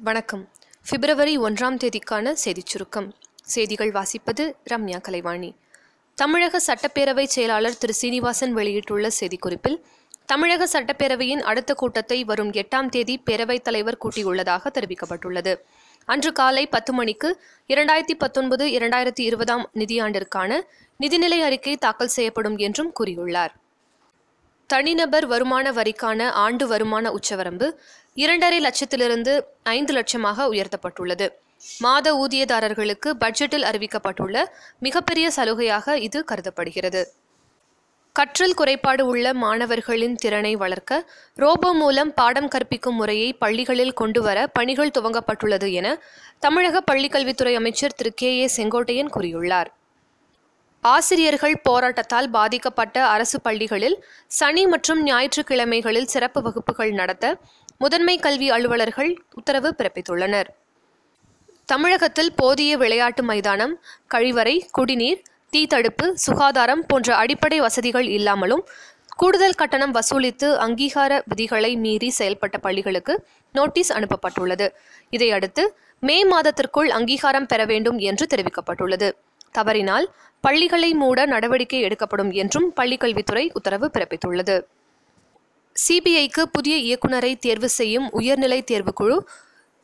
வணக்கம். பிப்ரவரி ஒன்றாம் தேதிக்கான செய்திச் சுருக்கம். செய்திகள் வாசிப்பது ரம்யா கலைவாணி. தமிழக சட்டப்பேரவை செயலாளர் திரு. சீனிவாசன் வெளியிட்டுள்ள செய்திக்குறிப்பில் தமிழக சட்டப்பேரவையின் அடுத்த கூட்டத்தை வரும் எட்டாம் தேதி பேரவைத் தலைவர் கூட்டியுள்ளதாக தெரிவிக்கப்பட்டுள்ளது. அன்று காலை பத்து மணிக்கு இரண்டாயிரத்தி பத்தொன்பது இரண்டாயிரத்தி இருபதாம் நிதியாண்டிற்கான நிதிநிலை அறிக்கை தாக்கல் செய்யப்படும் என்றும் கூறியுள்ளார். தனிநபர் வருமான வரிக்கான ஆண்டு வருமான உச்சவரம்பு இரண்டரை லட்சத்திலிருந்து ஐந்து லட்சமாக உயர்த்தப்பட்டுள்ளது. மாத ஊதியதாரர்களுக்கு பட்ஜெட்டில் அறிவிக்கப்பட்டுள்ள மிகப்பெரிய சலுகையாக இது கருதப்படுகிறது. கற்றல் குறைபாடு உள்ள மாணவர்களின் திறனை வளர்க்க ரோபோ மூலம் பாடம் கற்பிக்கும் முறையை பள்ளிகளில் கொண்டுவர பணிகள் துவங்கப்பட்டுள்ளது என தமிழக பள்ளிக்கல்வித்துறை அமைச்சர் திரு கே ஏ செங்கோட்டையன் கூறியுள்ளார். ஆசிரியர்கள் போராட்டத்தால் பாதிக்கப்பட்ட அரசு பள்ளிகளில் சனி மற்றும் ஞாயிற்றுக்கிழமைகளில் சிறப்பு வகுப்புகள் நடத்த முதன்மை கல்வி அலுவலர்கள் உத்தரவு பிறப்பித்துள்ளனர். தமிழகத்தில் போதிய விளையாட்டு மைதானம் கழிவறை குடிநீர் தீ தடுப்பு சுகாதாரம் போன்ற அடிப்படை வசதிகள் இல்லாமலும் கூடுதல் கட்டணம் வசூலித்து அங்கீகார விதிகளை மீறி செயல்பட்ட பள்ளிகளுக்கு நோட்டீஸ் அனுப்பப்பட்டுள்ளது. இதையடுத்து மே மாதத்திற்குள் அங்கீகாரம் பெற வேண்டும் என்று தெரிவிக்கப்பட்டுள்ளது. தவறினால் பள்ளிகளை மூட நடவடிக்கை எடுக்கப்படும் என்றும் பள்ளிக்கல்வித்துறை உத்தரவு பிறப்பித்துள்ளது. சிபிஐக்கு புதிய இயக்குநரை தேர்வு செய்யும் உயர்நிலை தேர்வுக்குழு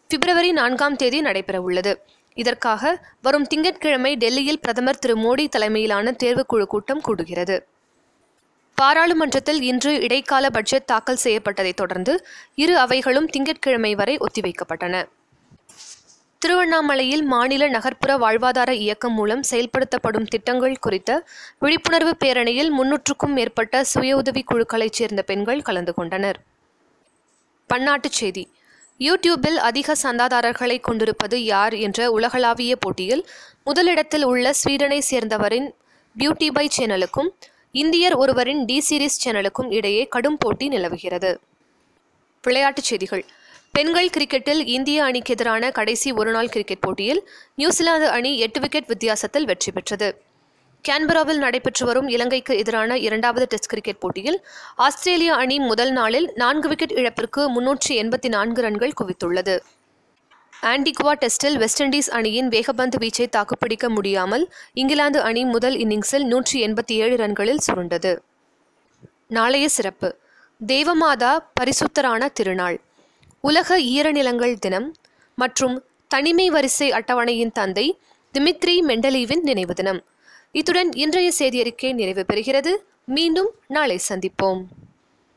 பிப்ரவரி நான்காம் தேதி நடைபெறவுள்ளது. இதற்காக வரும் திங்கட்கிழமை டெல்லியில் பிரதமர் திரு மோடி தலைமையிலான தேர்வுக்குழு கூட்டம் கூடுகிறது. பாராளுமன்றத்தில் இன்று இடைக்கால பட்ஜெட் தாக்கல் செய்யப்பட்டதைத் தொடர்ந்து இரு அவைகளும் திங்கட்கிழமை வரை ஒத்திவைக்கப்பட்டன. திருவண்ணாமலையில் மாநில நகர்ப்புற வாழ்வாதார இயக்கம் மூலம் செயல்படுத்தப்படும் திட்டங்கள் குறித்த விழிப்புணர்வு பேரணியில் முன்னூற்றுக்கும் மேற்பட்ட சுய உதவி குழுக்களைச் சேர்ந்த பெண்கள் கலந்து கொண்டனர். பன்னாட்டுச் செய்தி. யூடியூபில் அதிக சந்தாதாரர்களை கொண்டிருப்பது யார் என்ற உலகளாவிய போட்டியில் முதலிடத்தில் உள்ள ஸ்வீடனை சேர்ந்தவரின் பியூட்டி பை சேனலுக்கும் இந்தியர் ஒருவரின் டி சீரிஸ் சேனலுக்கும் இடையே கடும் போட்டி நிலவுகிறது. விளையாட்டுச் செய்திகள். பெண்கள் கிரிக்கெட்டில் இந்திய அணிக்கு எதிரான கடைசி ஒருநாள் கிரிக்கெட் போட்டியில் நியூசிலாந்து அணி எட்டு விக்கெட் வித்தியாசத்தில் வெற்றி பெற்றது. கேன்பராவில் நடைபெற்று வரும் இலங்கைக்கு எதிரான இரண்டாவது டெஸ்ட் கிரிக்கெட் போட்டியில் ஆஸ்திரேலிய அணி முதல் நாளில் நான்கு விக்கெட் இழப்பிற்கு முன்னூற்றி எண்பத்தி நான்கு ரன்கள் குவித்துள்ளது. ஆன்டிகுவா டெஸ்டில் வெஸ்ட் இண்டீஸ் அணியின் வேகபந்து வீச்சை தாக்குப்பிடிக்க முடியாமல் இங்கிலாந்து அணி முதல் இன்னிங்ஸில் நூற்றி எண்பத்தி ஏழு ரன்களில் சுருண்டது. நாளைய சிறப்பு. தேவமாதா பரிசுத்தரான திருநாள். உலக ஈரநிலங்கள் தினம் மற்றும் தனிமை வரிசை அட்டவணையின் தந்தை திமித்ரி மெண்டலீவின் நினைவு தினம். இத்துடன் இன்றைய செய்தியறிக்கை நிறைவு பெறுகிறது. மீண்டும் நாளை சந்திப்போம்.